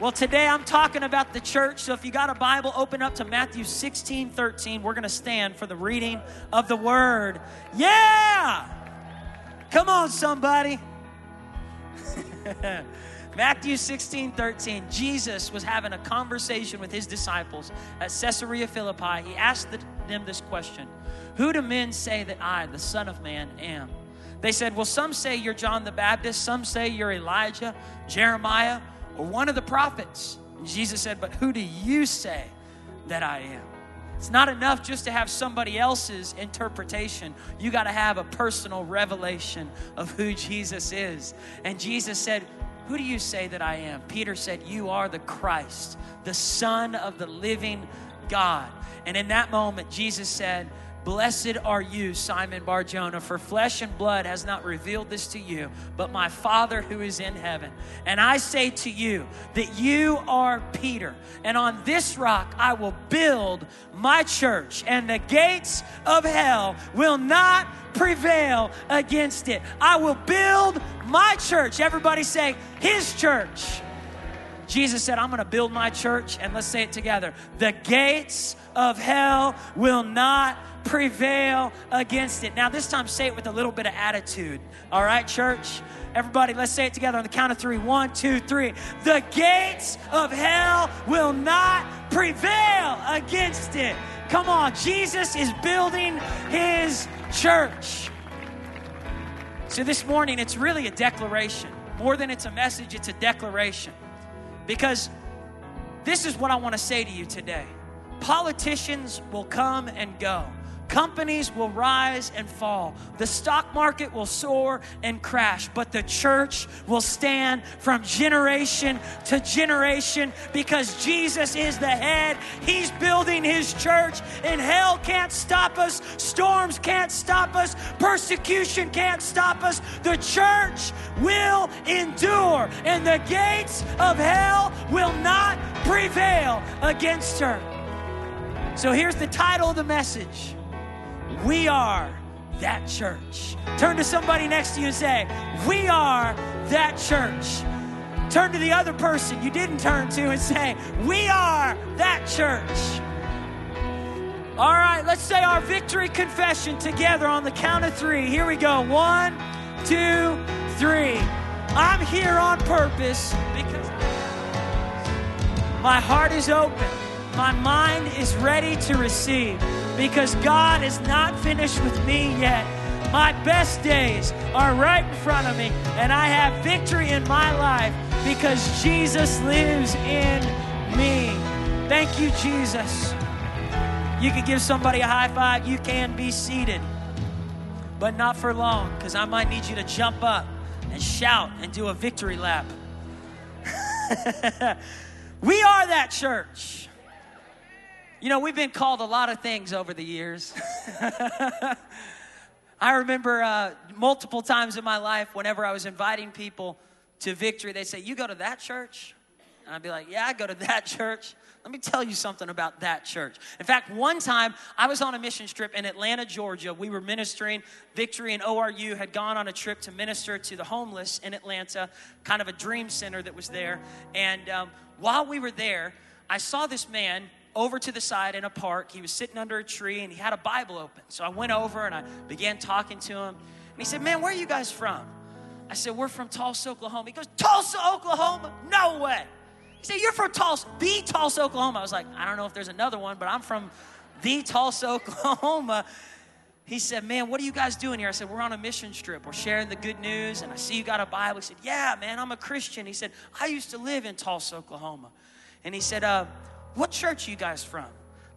Well, today I'm talking about the church. So if you got a Bible, open up to Matthew 16 13. We're going to stand for the reading of the word. Yeah! Come on, somebody. Matthew 16 13. Jesus was having a conversation with his disciples at Caesarea Philippi. He asked them this question Who do men say that I, the Son of Man, am? They said, Well, some say you're John the Baptist, some say you're Elijah, Jeremiah or one of the prophets. And Jesus said, But who do you say that I am? It's not enough just to have somebody else's interpretation. You got to have a personal revelation of who Jesus is. And Jesus said, Who do you say that I am? Peter said, You are the Christ, the Son of the living God. And in that moment, Jesus said, Blessed are you, Simon Barjona, for flesh and blood has not revealed this to you, but my Father who is in heaven. And I say to you that you are Peter, and on this rock I will build my church, and the gates of hell will not prevail against it. I will build my church. Everybody say, His church. Jesus said, I'm going to build my church, and let's say it together. The gates of hell will not prevail against it. Now, this time, say it with a little bit of attitude. All right, church? Everybody, let's say it together on the count of three. One, two, three. The gates of hell will not prevail against it. Come on, Jesus is building his church. So, this morning, it's really a declaration. More than it's a message, it's a declaration. Because this is what I want to say to you today. Politicians will come and go. Companies will rise and fall. The stock market will soar and crash, but the church will stand from generation to generation because Jesus is the head. He's building his church, and hell can't stop us. Storms can't stop us. Persecution can't stop us. The church will endure, and the gates of hell will not prevail against her. So here's the title of the message. We are that church. Turn to somebody next to you and say, We are that church. Turn to the other person you didn't turn to and say, We are that church. All right, let's say our victory confession together on the count of three. Here we go. One, two, three. I'm here on purpose because my heart is open, my mind is ready to receive because God is not finished with me yet. My best days are right in front of me, and I have victory in my life because Jesus lives in me. Thank you, Jesus. You can give somebody a high five. You can be seated, but not for long because I might need you to jump up and shout and do a victory lap. we are that church. You know, we've been called a lot of things over the years. I remember uh, multiple times in my life, whenever I was inviting people to victory, they'd say, You go to that church? And I'd be like, Yeah, I go to that church. Let me tell you something about that church. In fact, one time I was on a mission trip in Atlanta, Georgia. We were ministering. Victory and ORU had gone on a trip to minister to the homeless in Atlanta, kind of a dream center that was there. And um, while we were there, I saw this man over to the side in a park. He was sitting under a tree and he had a Bible open. So I went over and I began talking to him. And he said, Man, where are you guys from? I said, We're from Tulsa, Oklahoma. He goes, Tulsa, Oklahoma? No way. He said, You're from Tulsa, the Tulsa, Oklahoma. I was like, I don't know if there's another one, but I'm from the Tulsa, Oklahoma. He said, Man, what are you guys doing here? I said, We're on a mission trip. We're sharing the good news, and I see you got a Bible. He said, Yeah, man, I'm a Christian. He said, I used to live in Tulsa, Oklahoma. And he said, uh, what church you guys from?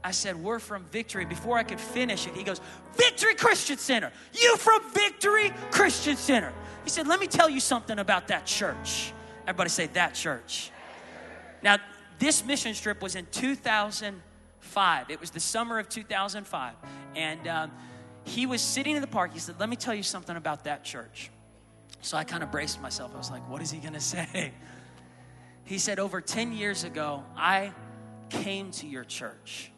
I said, We're from Victory. Before I could finish it, he goes, Victory Christian Center. You from Victory Christian Center. He said, Let me tell you something about that church. Everybody say, That church. Now, this mission trip was in 2005. It was the summer of 2005. And um, he was sitting in the park. He said, Let me tell you something about that church. So I kind of braced myself. I was like, What is he going to say? He said, Over 10 years ago, I came to your church.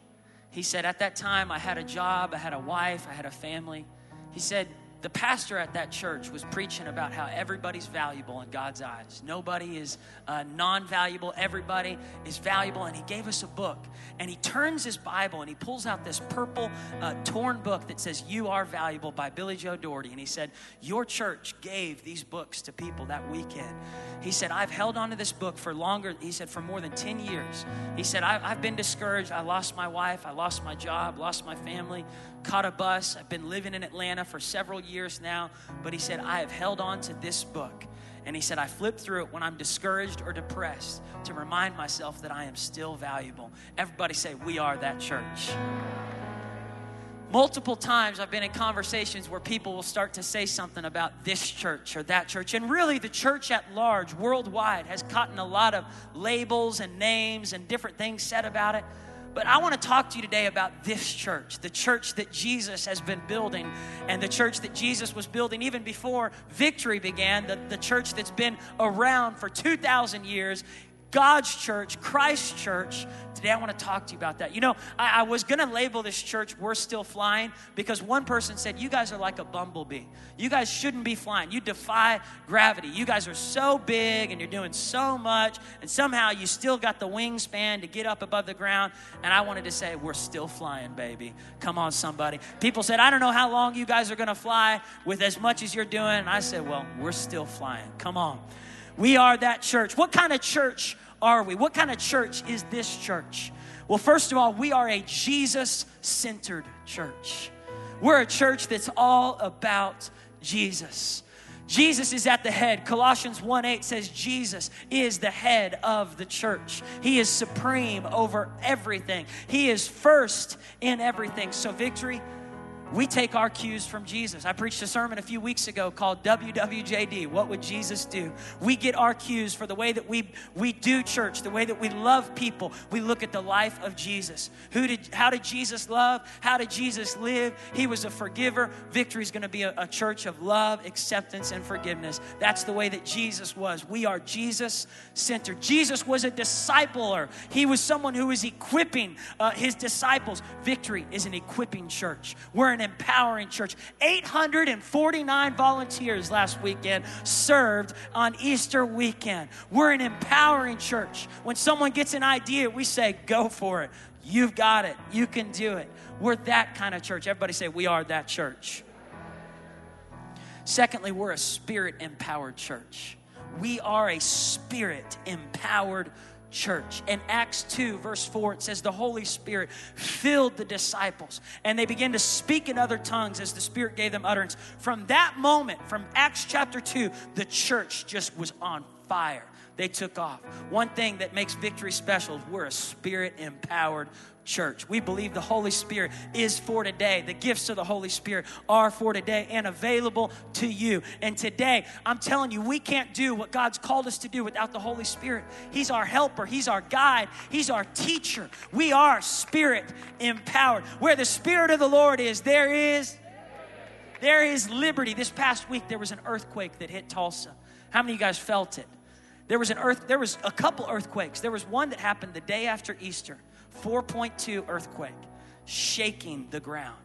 He said, At that time, I had a job, I had a wife, I had a family. He said, the pastor at that church was preaching about how everybody's valuable in God's eyes. Nobody is uh, non valuable, everybody is valuable. And he gave us a book. And he turns his Bible and he pulls out this purple, uh, torn book that says, You Are Valuable by Billy Joe Daugherty. And he said, Your church gave these books to people that weekend. He said, I've held on to this book for longer, he said, for more than 10 years. He said, I've been discouraged. I lost my wife, I lost my job, lost my family, caught a bus. I've been living in Atlanta for several years now. But he said, I have held on to this book. And he said, I flip through it when I'm discouraged or depressed to remind myself that I am still valuable. Everybody say, We are that church. Multiple times I've been in conversations where people will start to say something about this church or that church. And really, the church at large, worldwide, has gotten a lot of labels and names and different things said about it. But I want to talk to you today about this church, the church that Jesus has been building, and the church that Jesus was building even before victory began, the, the church that's been around for 2,000 years. God's church, Christ's church. Today I want to talk to you about that. You know, I, I was going to label this church We're Still Flying because one person said, You guys are like a bumblebee. You guys shouldn't be flying. You defy gravity. You guys are so big and you're doing so much, and somehow you still got the wingspan to get up above the ground. And I wanted to say, We're still flying, baby. Come on, somebody. People said, I don't know how long you guys are going to fly with as much as you're doing. And I said, Well, we're still flying. Come on. We are that church. What kind of church are we? What kind of church is this church? Well, first of all, we are a Jesus centered church. We're a church that's all about Jesus. Jesus is at the head. Colossians 1 8 says Jesus is the head of the church. He is supreme over everything, He is first in everything. So, victory we take our cues from Jesus. I preached a sermon a few weeks ago called WWJD. What would Jesus do? We get our cues for the way that we, we do church, the way that we love people. We look at the life of Jesus. Who did, how did Jesus love? How did Jesus live? He was a forgiver. Victory is going to be a, a church of love, acceptance, and forgiveness. That's the way that Jesus was. We are Jesus centered. Jesus was a discipler, he was someone who was equipping uh, his disciples. Victory is an equipping church. We're an empowering church. 849 volunteers last weekend served on Easter weekend. We're an empowering church. When someone gets an idea, we say, go for it. You've got it. You can do it. We're that kind of church. Everybody say, we are that church. Secondly, we're a spirit empowered church. We are a spirit empowered church. In Acts 2, verse 4, it says, The Holy Spirit filled the disciples, and they began to speak in other tongues as the Spirit gave them utterance. From that moment, from Acts chapter 2, the church just was on fire. They took off. One thing that makes victory special we're a spirit empowered church. We believe the Holy Spirit is for today. The gifts of the Holy Spirit are for today and available to you. And today, I'm telling you, we can't do what God's called us to do without the Holy Spirit. He's our helper, He's our guide, He's our teacher. We are spirit empowered. Where the Spirit of the Lord is, there is. There is liberty. This past week, there was an earthquake that hit Tulsa. How many of you guys felt it? There was an earth, there was a couple earthquakes. There was one that happened the day after Easter. 4.2 earthquake, shaking the ground.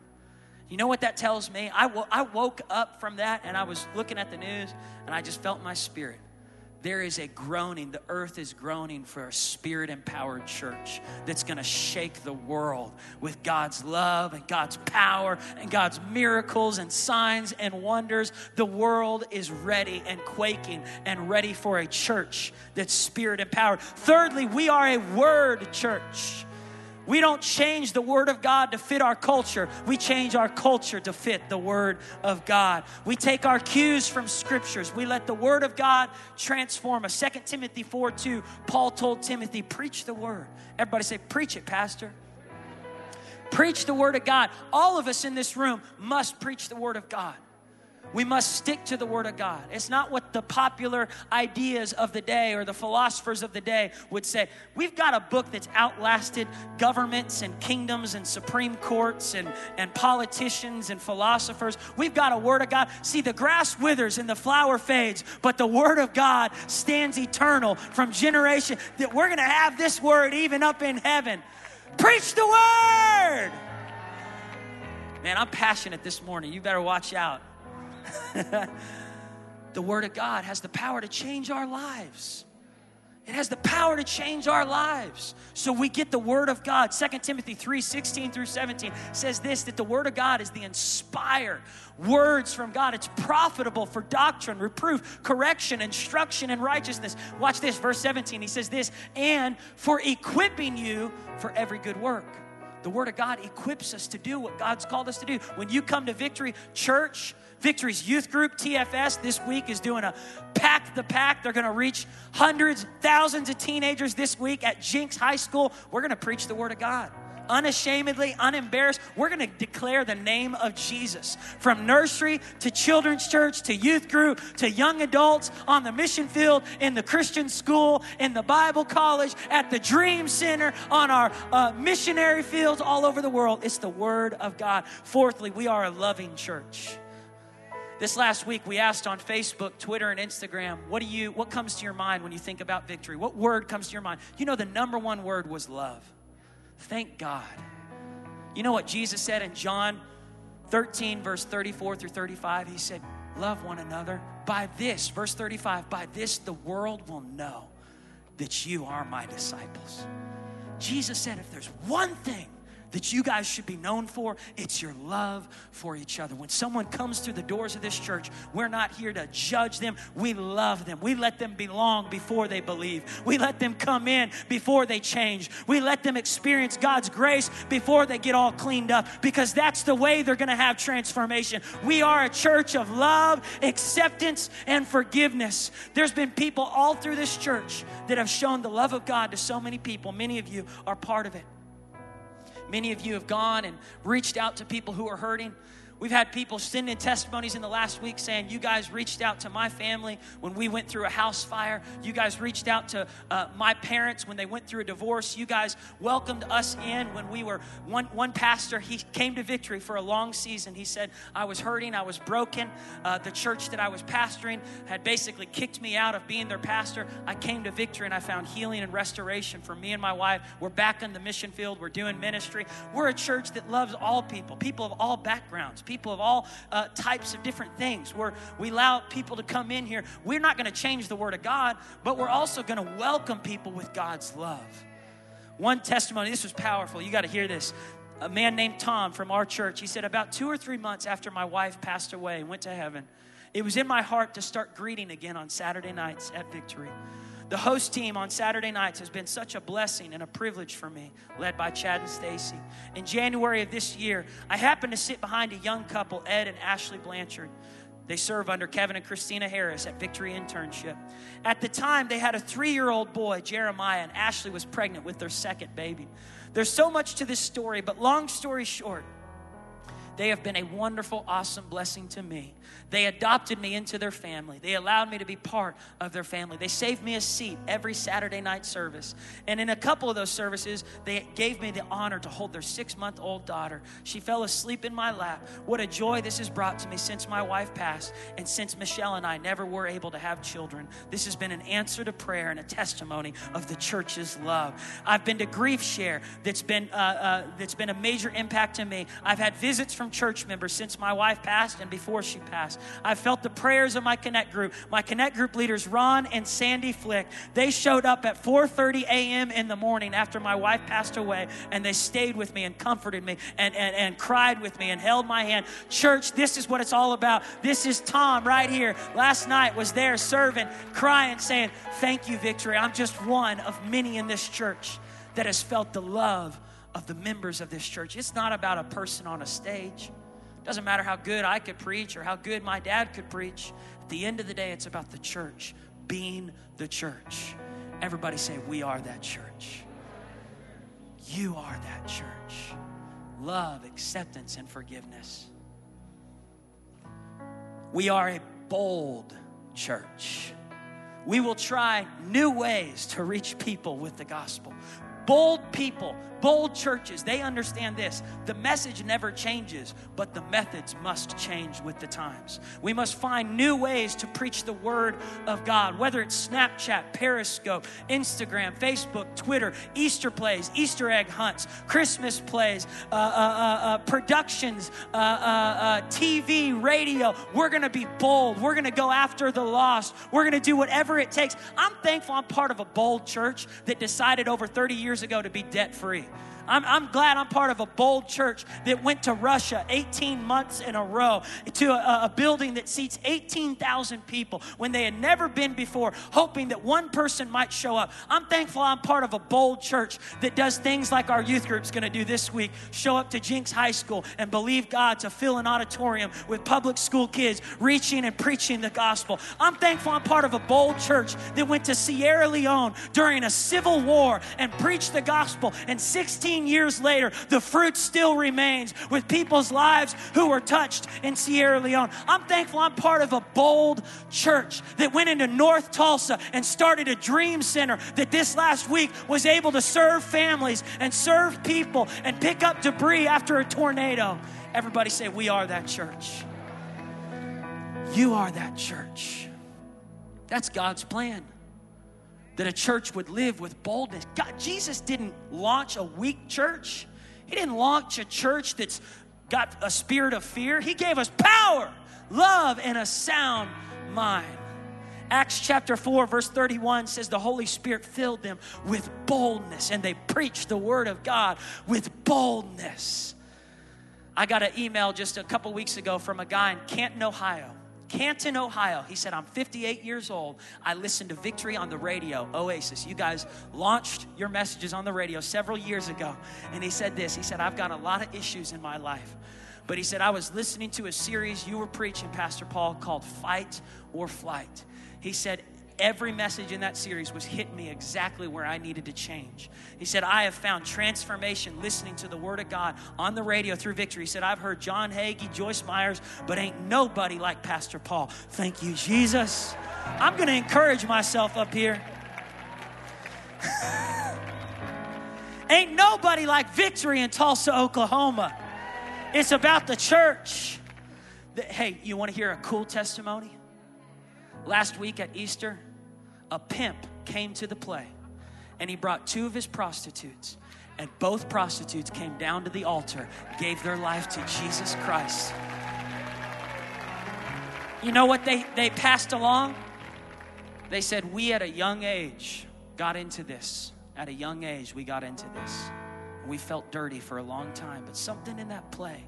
You know what that tells me? I, I woke up from that and I was looking at the news and I just felt my spirit. There is a groaning. The earth is groaning for a spirit empowered church that's going to shake the world with God's love and God's power and God's miracles and signs and wonders. The world is ready and quaking and ready for a church that's spirit empowered. Thirdly, we are a word church. We don't change the Word of God to fit our culture. We change our culture to fit the Word of God. We take our cues from Scriptures. We let the Word of God transform us. 2 Timothy 4 2, Paul told Timothy, Preach the Word. Everybody say, Preach it, Pastor. Preach the Word of God. All of us in this room must preach the Word of God. We must stick to the Word of God. It's not what the popular ideas of the day or the philosophers of the day would say. We've got a book that's outlasted governments and kingdoms and supreme courts and, and politicians and philosophers. We've got a Word of God. See, the grass withers and the flower fades, but the Word of God stands eternal from generation. That we're going to have this Word even up in heaven. Preach the Word! Man, I'm passionate this morning. You better watch out. the Word of God has the power to change our lives. It has the power to change our lives. So we get the word of God. 2 Timothy 3 16 through 17 says this that the word of God is the inspired words from God. It's profitable for doctrine, reproof, correction, instruction, and righteousness. Watch this, verse 17. He says this, and for equipping you for every good work. The Word of God equips us to do what God's called us to do. When you come to Victory Church, Victory's youth group, TFS, this week is doing a pack the pack. They're going to reach hundreds, thousands of teenagers this week at Jenks High School. We're going to preach the Word of God unashamedly, unembarrassed. We're going to declare the name of Jesus from nursery to children's church to youth group to young adults on the mission field, in the Christian school, in the Bible college, at the Dream Center, on our uh, missionary fields all over the world. It's the Word of God. Fourthly, we are a loving church. This last week we asked on Facebook, Twitter, and Instagram, what do you what comes to your mind when you think about victory? What word comes to your mind? You know the number one word was love. Thank God. You know what Jesus said in John 13, verse 34 through 35? He said, Love one another. By this, verse 35, by this the world will know that you are my disciples. Jesus said, if there's one thing that you guys should be known for, it's your love for each other. When someone comes through the doors of this church, we're not here to judge them. We love them. We let them belong before they believe. We let them come in before they change. We let them experience God's grace before they get all cleaned up because that's the way they're going to have transformation. We are a church of love, acceptance, and forgiveness. There's been people all through this church that have shown the love of God to so many people. Many of you are part of it. Many of you have gone and reached out to people who are hurting. We've had people send in testimonies in the last week saying, You guys reached out to my family when we went through a house fire. You guys reached out to uh, my parents when they went through a divorce. You guys welcomed us in when we were one, one pastor. He came to victory for a long season. He said, I was hurting, I was broken. Uh, the church that I was pastoring had basically kicked me out of being their pastor. I came to victory and I found healing and restoration for me and my wife. We're back in the mission field, we're doing ministry. We're a church that loves all people, people of all backgrounds people of all uh, types of different things. Where we allow people to come in here. We're not going to change the Word of God, but we're also going to welcome people with God's love. One testimony, this was powerful. You got to hear this. A man named Tom from our church, he said, About two or three months after my wife passed away and went to heaven, it was in my heart to start greeting again on Saturday nights at Victory. The host team on Saturday nights has been such a blessing and a privilege for me, led by Chad and Stacy. In January of this year, I happened to sit behind a young couple, Ed and Ashley Blanchard. They serve under Kevin and Christina Harris at Victory Internship. At the time, they had a three year old boy, Jeremiah, and Ashley was pregnant with their second baby. There's so much to this story, but long story short, they have been a wonderful, awesome blessing to me. They adopted me into their family. They allowed me to be part of their family. They saved me a seat every Saturday night service. And in a couple of those services, they gave me the honor to hold their six month old daughter. She fell asleep in my lap. What a joy this has brought to me since my wife passed and since Michelle and I never were able to have children. This has been an answer to prayer and a testimony of the church's love. I've been to Grief Share, that's been, uh, uh, that's been a major impact to me. I've had visits from church member since my wife passed and before she passed. I felt the prayers of my Connect group. My Connect group leaders, Ron and Sandy Flick, they showed up at 4:30 a.m. in the morning after my wife passed away, and they stayed with me and comforted me and, and, and cried with me and held my hand. Church, this is what it's all about. This is Tom right here. Last night was there serving, crying, saying, Thank you, Victory. I'm just one of many in this church that has felt the love of the members of this church. It's not about a person on a stage. It Doesn't matter how good I could preach or how good my dad could preach. At the end of the day, it's about the church being the church. Everybody say, We are that church. You are that church. Love, acceptance, and forgiveness. We are a bold church. We will try new ways to reach people with the gospel bold people Bold churches, they understand this. The message never changes, but the methods must change with the times. We must find new ways to preach the word of God, whether it's Snapchat, Periscope, Instagram, Facebook, Twitter, Easter plays, Easter egg hunts, Christmas plays, uh, uh, uh, uh productions, uh, uh, TV, radio. We're going to be bold. We're going to go after the lost. We're going to do whatever it takes. I'm thankful I'm part of a bold church that decided over 30 years ago to be debt free. I'm, I'm glad I'm part of a bold church that went to Russia 18 months in a row to a, a building that seats 18,000 people when they had never been before, hoping that one person might show up. I'm thankful I'm part of a bold church that does things like our youth group's going to do this week show up to Jenks High School and believe God to fill an auditorium with public school kids reaching and preaching the gospel. I'm thankful I'm part of a bold church that went to Sierra Leone during a civil war and preached the gospel. And 16 years later, the fruit still remains with people's lives who were touched in Sierra Leone. I'm thankful I'm part of a bold church that went into North Tulsa and started a dream center that this last week was able to serve families and serve people and pick up debris after a tornado. Everybody say, We are that church. You are that church. That's God's plan that a church would live with boldness. God, Jesus didn't launch a weak church. He didn't launch a church that's got a spirit of fear. He gave us power, love, and a sound mind. Acts chapter 4, verse 31 says the Holy Spirit filled them with boldness and they preached the word of God with boldness. I got an email just a couple weeks ago from a guy in Canton, Ohio. Canton, Ohio. He said, I'm 58 years old. I listened to Victory on the radio, Oasis. You guys launched your messages on the radio several years ago. And he said this He said, I've got a lot of issues in my life. But he said, I was listening to a series you were preaching, Pastor Paul, called Fight or Flight. He said, every message in that series was hitting me exactly where I needed to change. He said, I have found transformation listening to the Word of God on the radio through victory. He said, I've heard John Hagee, Joyce Myers, but ain't nobody like Pastor Paul. Thank you, Jesus. I'm going to encourage myself up here. ain't nobody like victory in Tulsa, Oklahoma. It's about the church. Hey, you want to hear a cool testimony? Last week at Easter, a pimp came to the play and he brought two of his prostitutes. And both prostitutes came down to the altar, gave their life to Jesus Christ. You know what they, they passed along? They said, We at a young age got into this. At a young age, we got into this. We felt dirty for a long time, but something in that play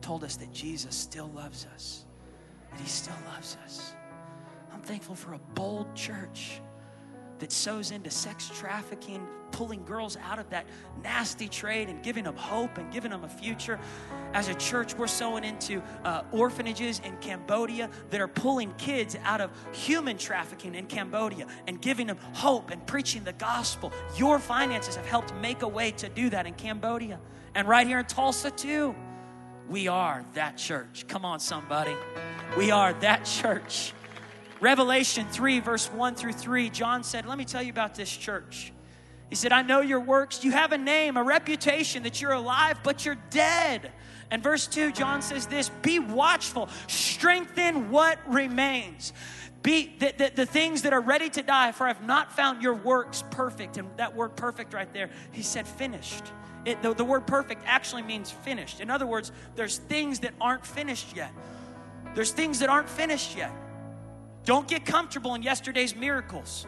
told us that Jesus still loves us, that He still loves us. I'm thankful for a bold church that sows into sex trafficking, pulling girls out of that nasty trade and giving them hope and giving them a future. As a church, we're sowing into uh, orphanages in Cambodia that are pulling kids out of human trafficking in Cambodia and giving them hope and preaching the gospel. Your finances have helped make a way to do that in Cambodia and right here in Tulsa, too. We are that church. Come on, somebody. We are that church. Revelation 3, verse 1 through 3, John said, Let me tell you about this church. He said, I know your works. You have a name, a reputation that you're alive, but you're dead. And verse 2, John says this Be watchful, strengthen what remains. Be the, the, the, things that are ready to die, for I've not found your works perfect. And that word perfect right there, he said finished. It, the, the word perfect actually means finished. In other words, there's things that aren't finished yet. There's things that aren't finished yet. Don't get comfortable in yesterday's miracles.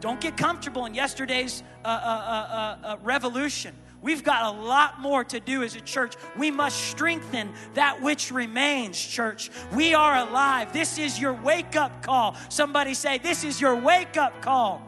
Don't get comfortable in yesterday's uh, uh, uh, uh, uh revolution. We've got a lot more to do as a church. We must strengthen that which remains, church. We are alive. This is your wake up call. Somebody say, This is your wake up call.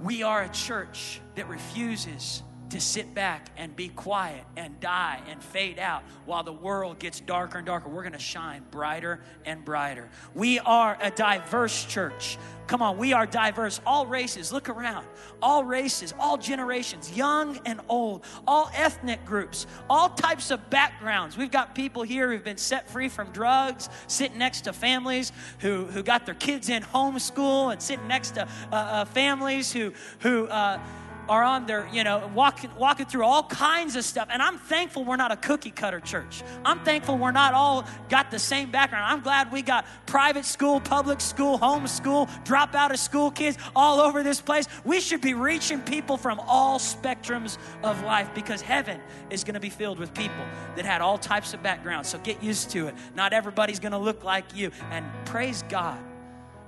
We are a church that refuses to sit back and be quiet and die and fade out while the world gets darker and darker. We're going to shine brighter and brighter. We are a diverse church. Come on, we are diverse. All races, look around. All races, all generations, young and old, all ethnic groups, all types of backgrounds. We've got people here who've been set free from drugs, sitting next to families who, who got their kids in homeschool, and sitting next to uh, uh, families who, who, uh, are on their, you know, walking, walking through all kinds of stuff. And I'm thankful we're not a cookie cutter church. I'm thankful we're not all got the same background. I'm glad we got private school, public school, home school, drop out of school kids all over this place. We should be reaching people from all spectrums of life because heaven is going to be filled with people that had all types of backgrounds. So get used to it. Not everybody's going to look like you. And praise God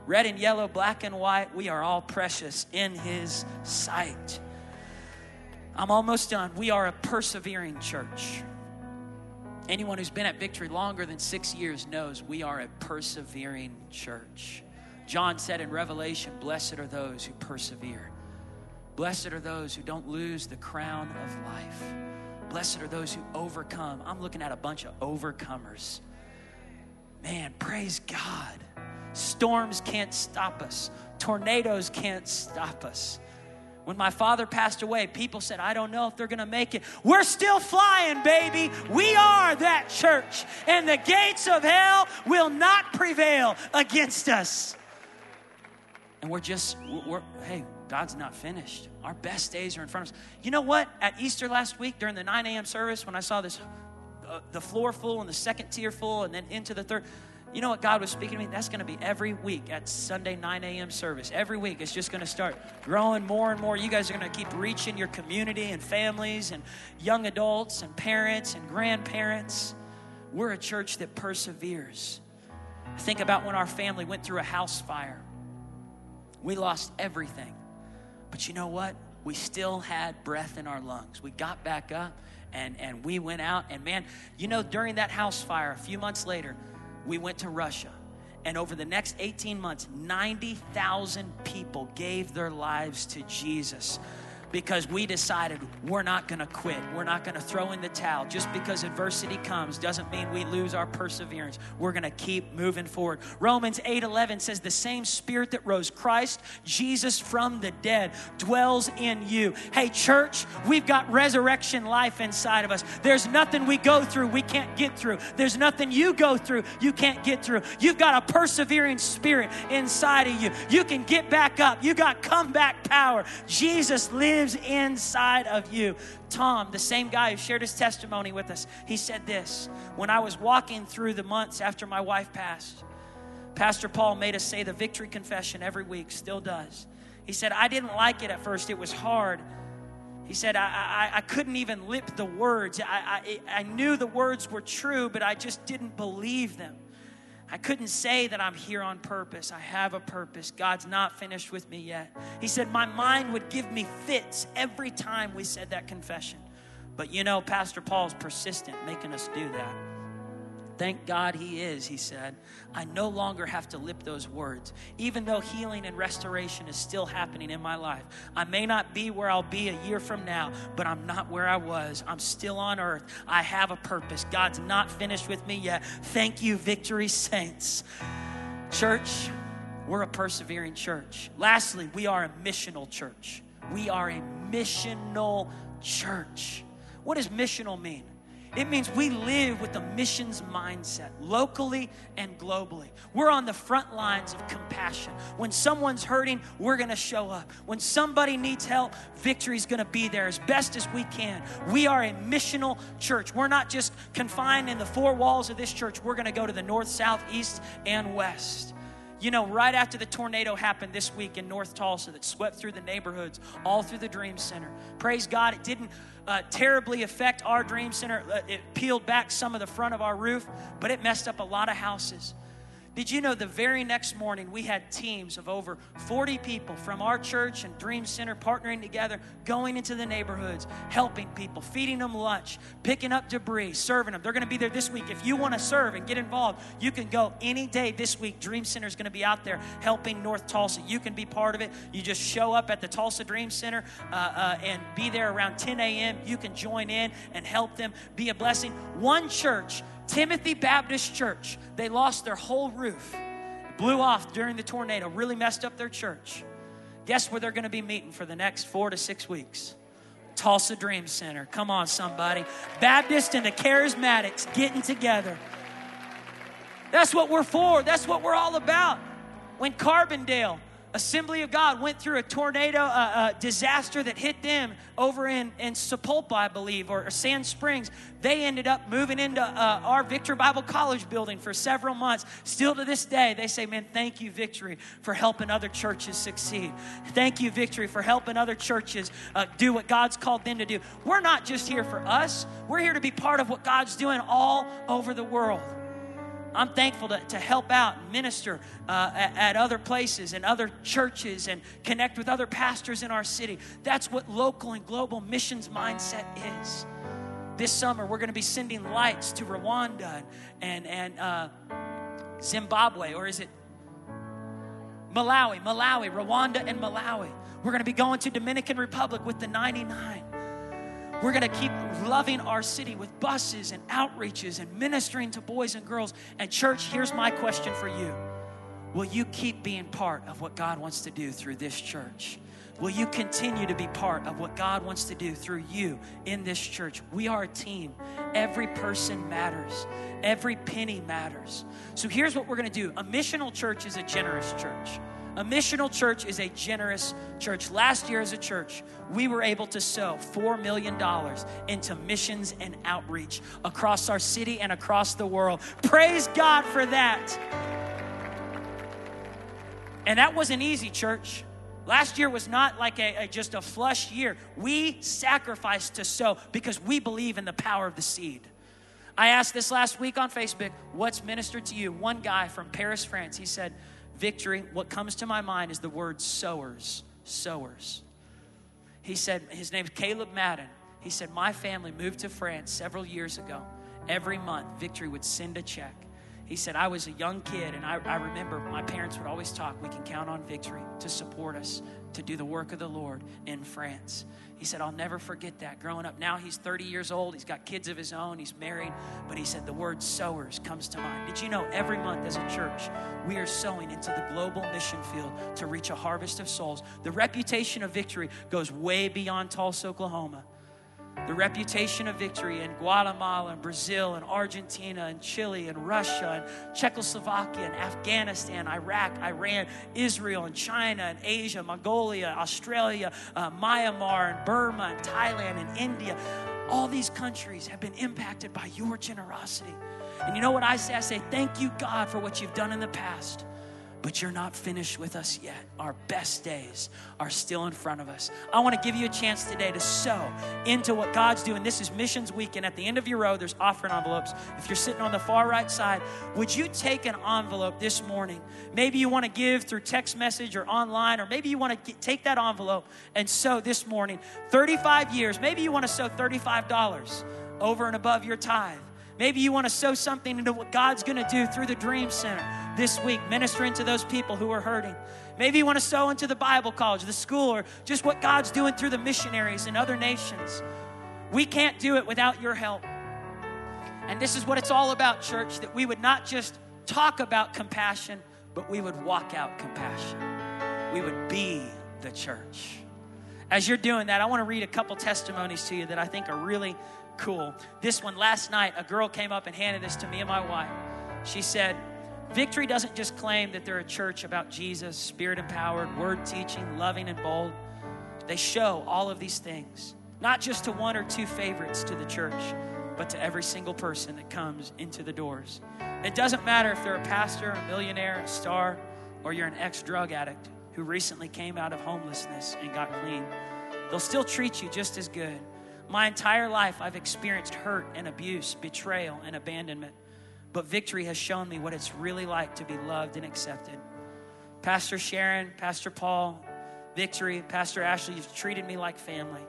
red and yellow, black and white, we are all precious in His sight. I'm almost done. We are a persevering church. Anyone who's been at Victory longer than six years knows we are a persevering church. John said in Revelation, Blessed are those who persevere. Blessed are those who don't lose the crown of life. Blessed are those who overcome. I'm looking at a bunch of overcomers. Man, praise God. Storms can't stop us, tornadoes can't stop us. When my father passed away, people said, I don't know if they're going to make it. We're still flying, baby. We are that church, and the gates of hell will not prevail against us. And we're just, we're, hey, God's not finished. Our best days are in front of us. You know what? At Easter last week during the 9 a.m. service, when I saw this, uh, the floor full and the second tier full, and then into the third, you know what God was speaking to me? That's going to be every week at Sunday 9 a.m. service. Every week, it's just going to start growing more and more. You guys are going to keep reaching your community and families and young adults and parents and grandparents. We're a church that perseveres. Think about when our family went through a house fire. We lost everything. But you know what? We still had breath in our lungs. We got back up and, and we went out. And man, you know, during that house fire, a few months later, we went to Russia. And over the next 18 months, 90,000 people gave their lives to Jesus because we decided we're not going to quit. We're not going to throw in the towel. Just because adversity comes doesn't mean we lose our perseverance. We're going to keep moving forward. Romans 8:11 says the same spirit that rose Christ Jesus from the dead dwells in you. Hey church, we've got resurrection life inside of us. There's nothing we go through we can't get through. There's nothing you go through you can't get through. You've got a persevering spirit inside of you. You can get back up. You got comeback power. Jesus lives lives inside of you. Tom, the same guy who shared his testimony with us, he said this When I was walking through the months after my wife passed, Pastor Paul made us say the victory confession every week, still does. He said, I didn't like it at first, it was hard. He said, I, I, I couldn't even lip the words. I, I, I knew the words were true, but I just didn't believe them. I couldn't say that I'm here on purpose. I have a purpose. God's not finished with me yet. He said, My mind would give me fits every time we said that confession. But you know, Pastor Paul's persistent, making us do that. Thank God He is, he said. I no longer have to lip those words. Even though healing and restoration is still happening in my life, I may not be where I'll be a year from now, but I'm not where I was. I'm still on earth. I have a purpose. God's not finished with me yet. Thank you, Victory Saints. Church, we're a persevering church. Lastly, we are a missional church. We are a missional church. What does missional mean? It means we live with a missions mindset, locally and globally. We're on the front lines of compassion. When someone's hurting, we're going to show up. When somebody needs help, victory's going to be there as best as we can. We are a missional church. We're not just confined in the four walls of this church, we're going to go to the north, south, east, and west. You know, right after the tornado happened this week in North Tulsa that swept through the neighborhoods, all through the Dream Center, praise God, it didn't uh, terribly affect our Dream Center. Uh, it peeled back some of the front of our roof, but it messed up a lot of houses. Did you know the very next morning we had teams of over 40 people from our church and Dream Center partnering together, going into the neighborhoods, helping people, feeding them lunch, picking up debris, serving them. They're going to be there this week. If you want to serve and get involved, you can go any day this week. Dream Center is going to be out there helping North Tulsa. You can be part of it. You just show up at the Tulsa Dream Center uh, uh, and be there around 10 a.m. You can join in and help them be a blessing. One church Timothy Baptist Church, they lost their whole roof. Blew off during the tornado, really messed up their church. Guess where they're going to be meeting for the next four to six weeks? Tulsa Dream Center. Come on, somebody. Baptist and the charismatics getting together. That's what we're for. That's what we're all about. When Carbondale Assembly of God went through a tornado uh, disaster that hit them over in, in Sapulpa, I believe, or, or Sand Springs. They ended up moving into uh, our Victory Bible College building for several months. Still to this day, they say, Man, thank you, Victory, for helping other churches succeed. Thank you, Victory, for helping other churches uh, do what God's called them to do. We're not just here for us, we're here to be part of what God's doing all over the world. I'm thankful to, to help out and minister uh, at, at other places and other churches and connect with other pastors in our city. That's what local and global missions mindset is. This summer, we're going to be sending lights to Rwanda and, and uh, Zimbabwe, or is it Malawi, Malawi, Rwanda, and Malawi. We're going to be going to Dominican Republic with the 99. We're going to keep loving our city with buses and outreaches and ministering to boys and girls. And, church, here's my question for you Will you keep being part of what God wants to do through this church? Will you continue to be part of what God wants to do through you in this church? We are a team. Every person matters, every penny matters. So here's what we're going to do a missional church is a generous church. A missional church is a generous church. Last year, as a church, we were able to sow $4 million into missions and outreach across our city and across the world. Praise God for that. And that wasn't easy, church. Last year was not like a, a, just a flush year. We sacrificed to sow because we believe in the power of the seed. I asked this last week on Facebook, what's ministered to you? One guy from Paris, France, he said, victory, what comes to my mind is the word sowers. Sowers. He said, his name's Caleb Madden. He said, My family moved to France several years ago. Every month, Victory would send a check. He said, I was a young kid, and I, I remember my parents would always talk, we can count on Victory to support us, to do the work of the Lord in France. He said, I'll never forget that growing up. Now he's 30 years old. He's got kids of his own. He's married. But he said, the word sowers comes to mind. Did you know every month as a church, we are sowing into the global mission field to reach a harvest of souls? The reputation of victory goes way beyond Tulsa, Oklahoma the reputation of victory in Guatemala and Brazil and Argentina and Chile and Russia and Czechoslovakia and Afghanistan, Iraq, Iran, Israel and China and Asia, Mongolia, Australia, uh, Myanmar and Burma and Thailand and India. All these countries have been impacted by your generosity. And you know what I say? I say, thank you, God, for what you've done in the past but you're not finished with us yet. Our best days are still in front of us. I want to give you a chance today to sow into what God's doing. This is Missions Weekend. At the end of your row, there's offering envelopes. If you're sitting on the far right side, would you take an envelope this morning? Maybe you want to give through text message or online, or maybe you want to get, take that envelope and sow this morning. 35 years, maybe you want to sow $35 over and above your tithe. Maybe you want to sow something into what God's going to do through the Dream Center this week, ministering to those people who are hurting. Maybe you want to sow into the Bible college, the school, or just what God's doing through the missionaries in other nations. We can't do it without your help. And this is what it's all about, church that we would not just talk about compassion, but we would walk out compassion. We would be the church. As you're doing that, I want to read a couple testimonies to you that I think are really cool. This one, last night, a girl came up and handed this to me and my wife. She said, Victory doesn't just claim that they're a church about Jesus, spirit empowered, word teaching, loving, and bold. They show all of these things, not just to one or two favorites to the church, but to every single person that comes into the doors. It doesn't matter if they're a pastor, a millionaire, a star, or you're an ex drug addict who recently came out of homelessness and got clean. They'll still treat you just as good. My entire life, I've experienced hurt and abuse, betrayal and abandonment. But victory has shown me what it's really like to be loved and accepted. Pastor Sharon, Pastor Paul, Victory, Pastor Ashley, you've treated me like family.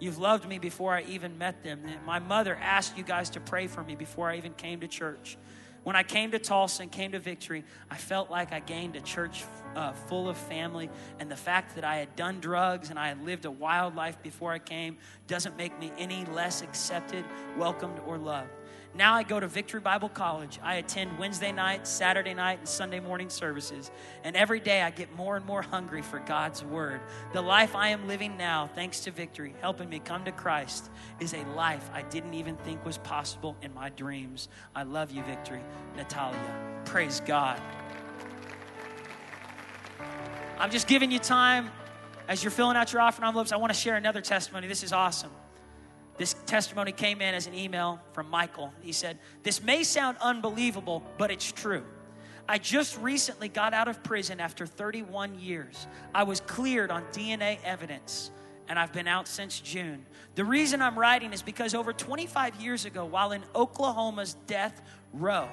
You've loved me before I even met them. My mother asked you guys to pray for me before I even came to church. When I came to Tulsa and came to Victory, I felt like I gained a church uh, full of family. And the fact that I had done drugs and I had lived a wild life before I came doesn't make me any less accepted, welcomed, or loved. Now I go to Victory Bible College. I attend Wednesday night, Saturday night, and Sunday morning services. And every day I get more and more hungry for God's Word. The life I am living now, thanks to Victory, helping me come to Christ, is a life I didn't even think was possible in my dreams. I love you, Victory. Natalia. Praise God. I'm just giving you time as you're filling out your offering envelopes. I want to share another testimony. This is awesome. This testimony came in as an email from Michael. He said, This may sound unbelievable, but it's true. I just recently got out of prison after 31 years. I was cleared on DNA evidence, and I've been out since June. The reason I'm writing is because over 25 years ago, while in Oklahoma's death row,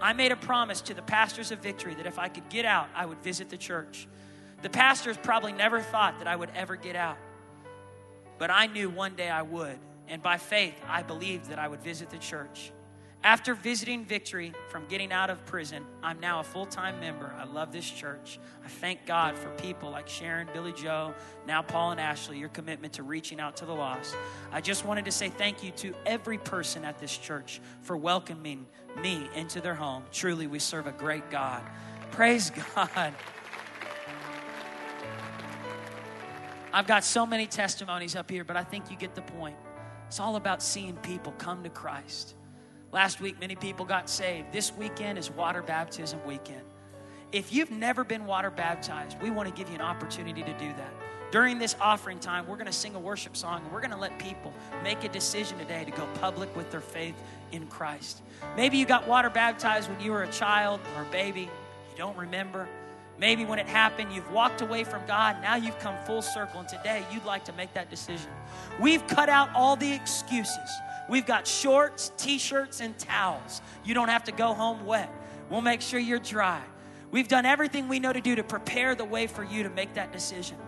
I made a promise to the pastors of Victory that if I could get out, I would visit the church. The pastors probably never thought that I would ever get out, but I knew one day I would. And by faith, I believed that I would visit the church. After visiting Victory from getting out of prison, I'm now a full time member. I love this church. I thank God for people like Sharon, Billy Joe, now Paul and Ashley, your commitment to reaching out to the lost. I just wanted to say thank you to every person at this church for welcoming me into their home. Truly, we serve a great God. Praise God. I've got so many testimonies up here, but I think you get the point. It's all about seeing people come to Christ. Last week, many people got saved. This weekend is water baptism weekend. If you've never been water baptized, we want to give you an opportunity to do that. During this offering time, we're going to sing a worship song and we're going to let people make a decision today to go public with their faith in Christ. Maybe you got water baptized when you were a child or a baby, you don't remember. Maybe when it happened, you've walked away from God. Now you've come full circle, and today you'd like to make that decision. We've cut out all the excuses. We've got shorts, t shirts, and towels. You don't have to go home wet. We'll make sure you're dry. We've done everything we know to do to prepare the way for you to make that decision.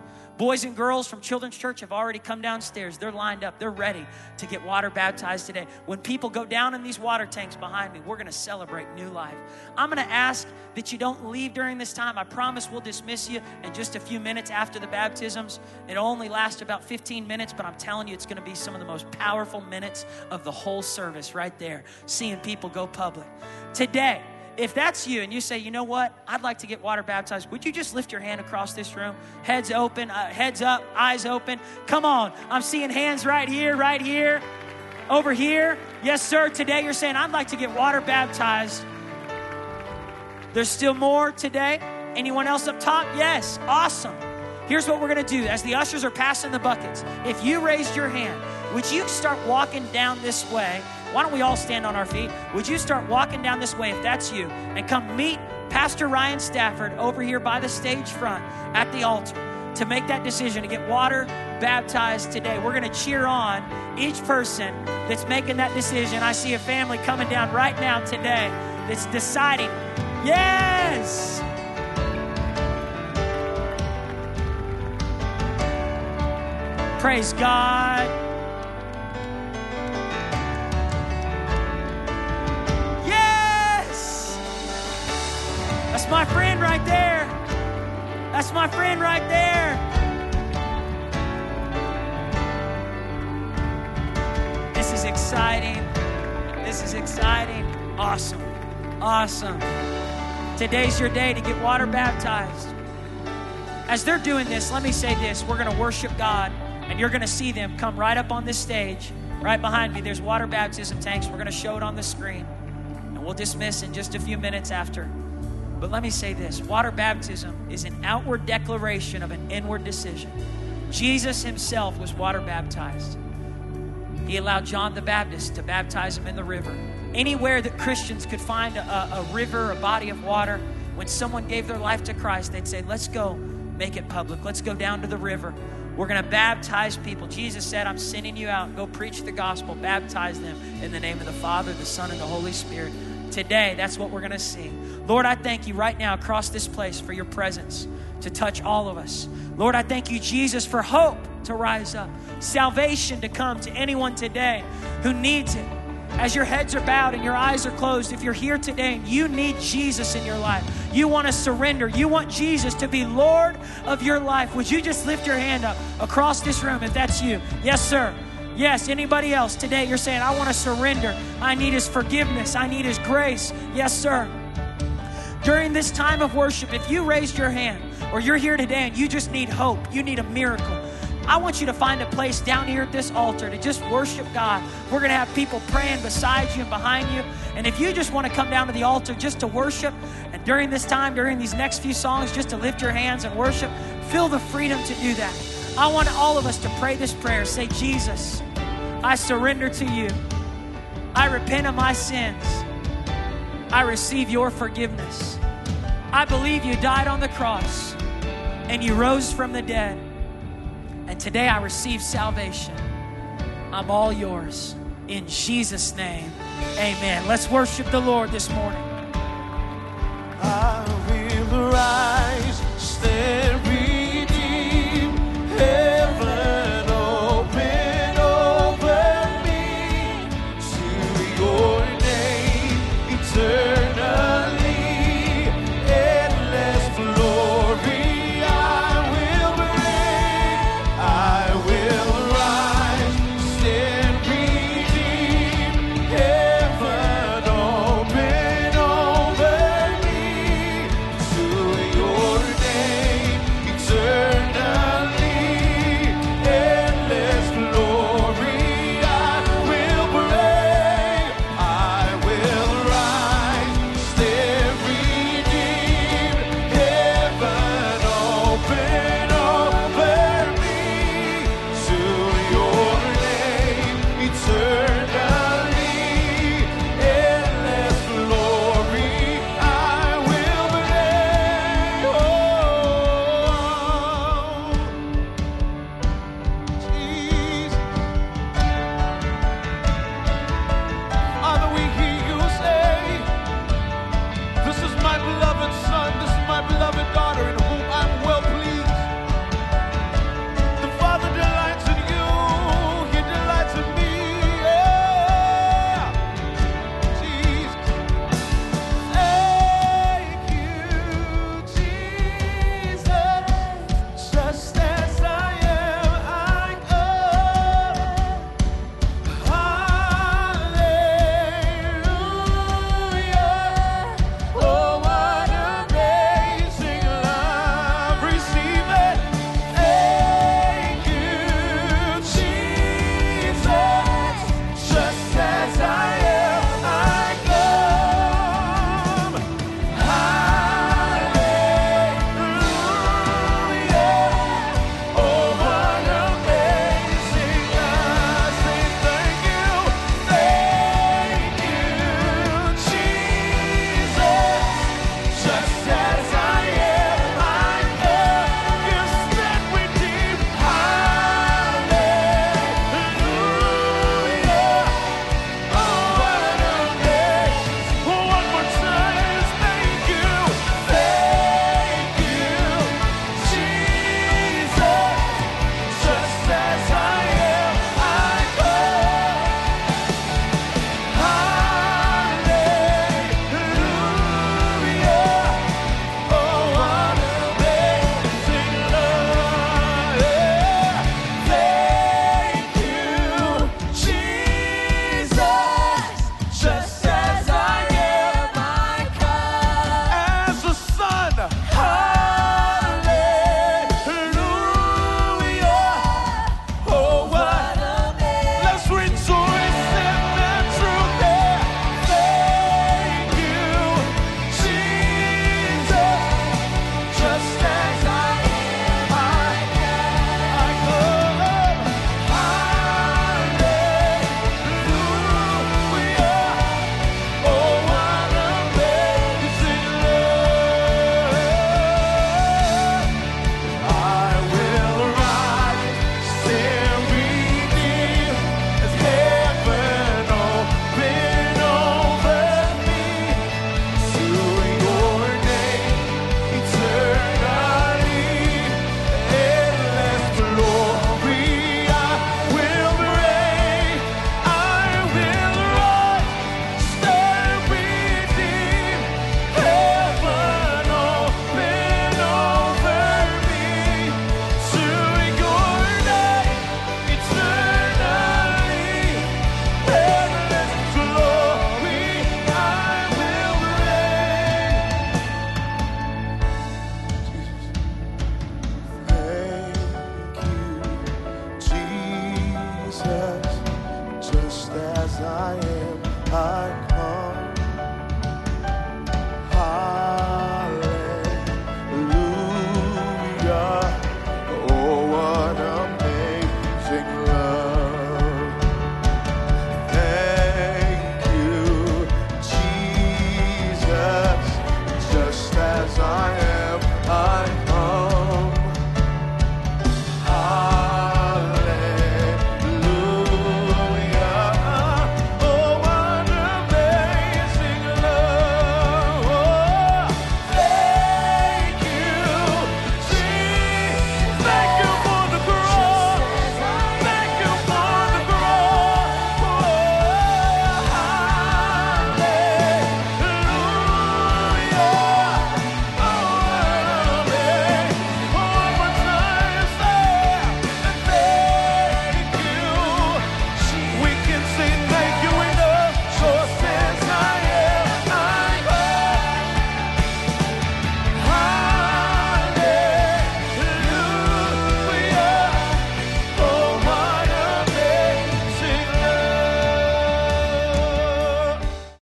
Boys and girls from Children's Church have already come downstairs. They're lined up. They're ready to get water baptized today. When people go down in these water tanks behind me, we're going to celebrate new life. I'm going to ask that you don't leave during this time. I promise we'll dismiss you in just a few minutes after the baptisms. It'll only last about 15 minutes, but I'm telling you, it's going to be some of the most powerful minutes of the whole service right there, seeing people go public. Today, if that's you and you say, you know what, I'd like to get water baptized, would you just lift your hand across this room? Heads open, uh, heads up, eyes open. Come on. I'm seeing hands right here, right here, over here. Yes, sir. Today you're saying, I'd like to get water baptized. There's still more today. Anyone else up top? Yes. Awesome. Here's what we're going to do as the ushers are passing the buckets. If you raised your hand, would you start walking down this way? Why don't we all stand on our feet? Would you start walking down this way if that's you and come meet Pastor Ryan Stafford over here by the stage front at the altar to make that decision to get water baptized today? We're going to cheer on each person that's making that decision. I see a family coming down right now today that's deciding, yes! Praise God. My friend right there. That's my friend right there. This is exciting. This is exciting. Awesome. Awesome. Today's your day to get water baptized. As they're doing this, let me say this. We're going to worship God, and you're going to see them come right up on this stage. Right behind me, there's water baptism tanks. We're going to show it on the screen. And we'll dismiss in just a few minutes after. But let me say this water baptism is an outward declaration of an inward decision. Jesus himself was water baptized. He allowed John the Baptist to baptize him in the river. Anywhere that Christians could find a, a river, a body of water, when someone gave their life to Christ, they'd say, Let's go make it public. Let's go down to the river. We're going to baptize people. Jesus said, I'm sending you out. Go preach the gospel, baptize them in the name of the Father, the Son, and the Holy Spirit. Today, that's what we're going to see. Lord, I thank you right now across this place for your presence to touch all of us. Lord, I thank you, Jesus, for hope to rise up, salvation to come to anyone today who needs it. As your heads are bowed and your eyes are closed, if you're here today and you need Jesus in your life, you want to surrender, you want Jesus to be Lord of your life, would you just lift your hand up across this room if that's you? Yes, sir. Yes, anybody else today, you're saying, I want to surrender. I need His forgiveness. I need His grace. Yes, sir. During this time of worship, if you raised your hand or you're here today and you just need hope, you need a miracle, I want you to find a place down here at this altar to just worship God. We're going to have people praying beside you and behind you. And if you just want to come down to the altar just to worship, and during this time, during these next few songs, just to lift your hands and worship, feel the freedom to do that. I want all of us to pray this prayer. Say, Jesus, I surrender to you. I repent of my sins. I receive your forgiveness. I believe you died on the cross and you rose from the dead. And today I receive salvation. I'm all yours. In Jesus' name, amen. Let's worship the Lord this morning. I will rise, stand.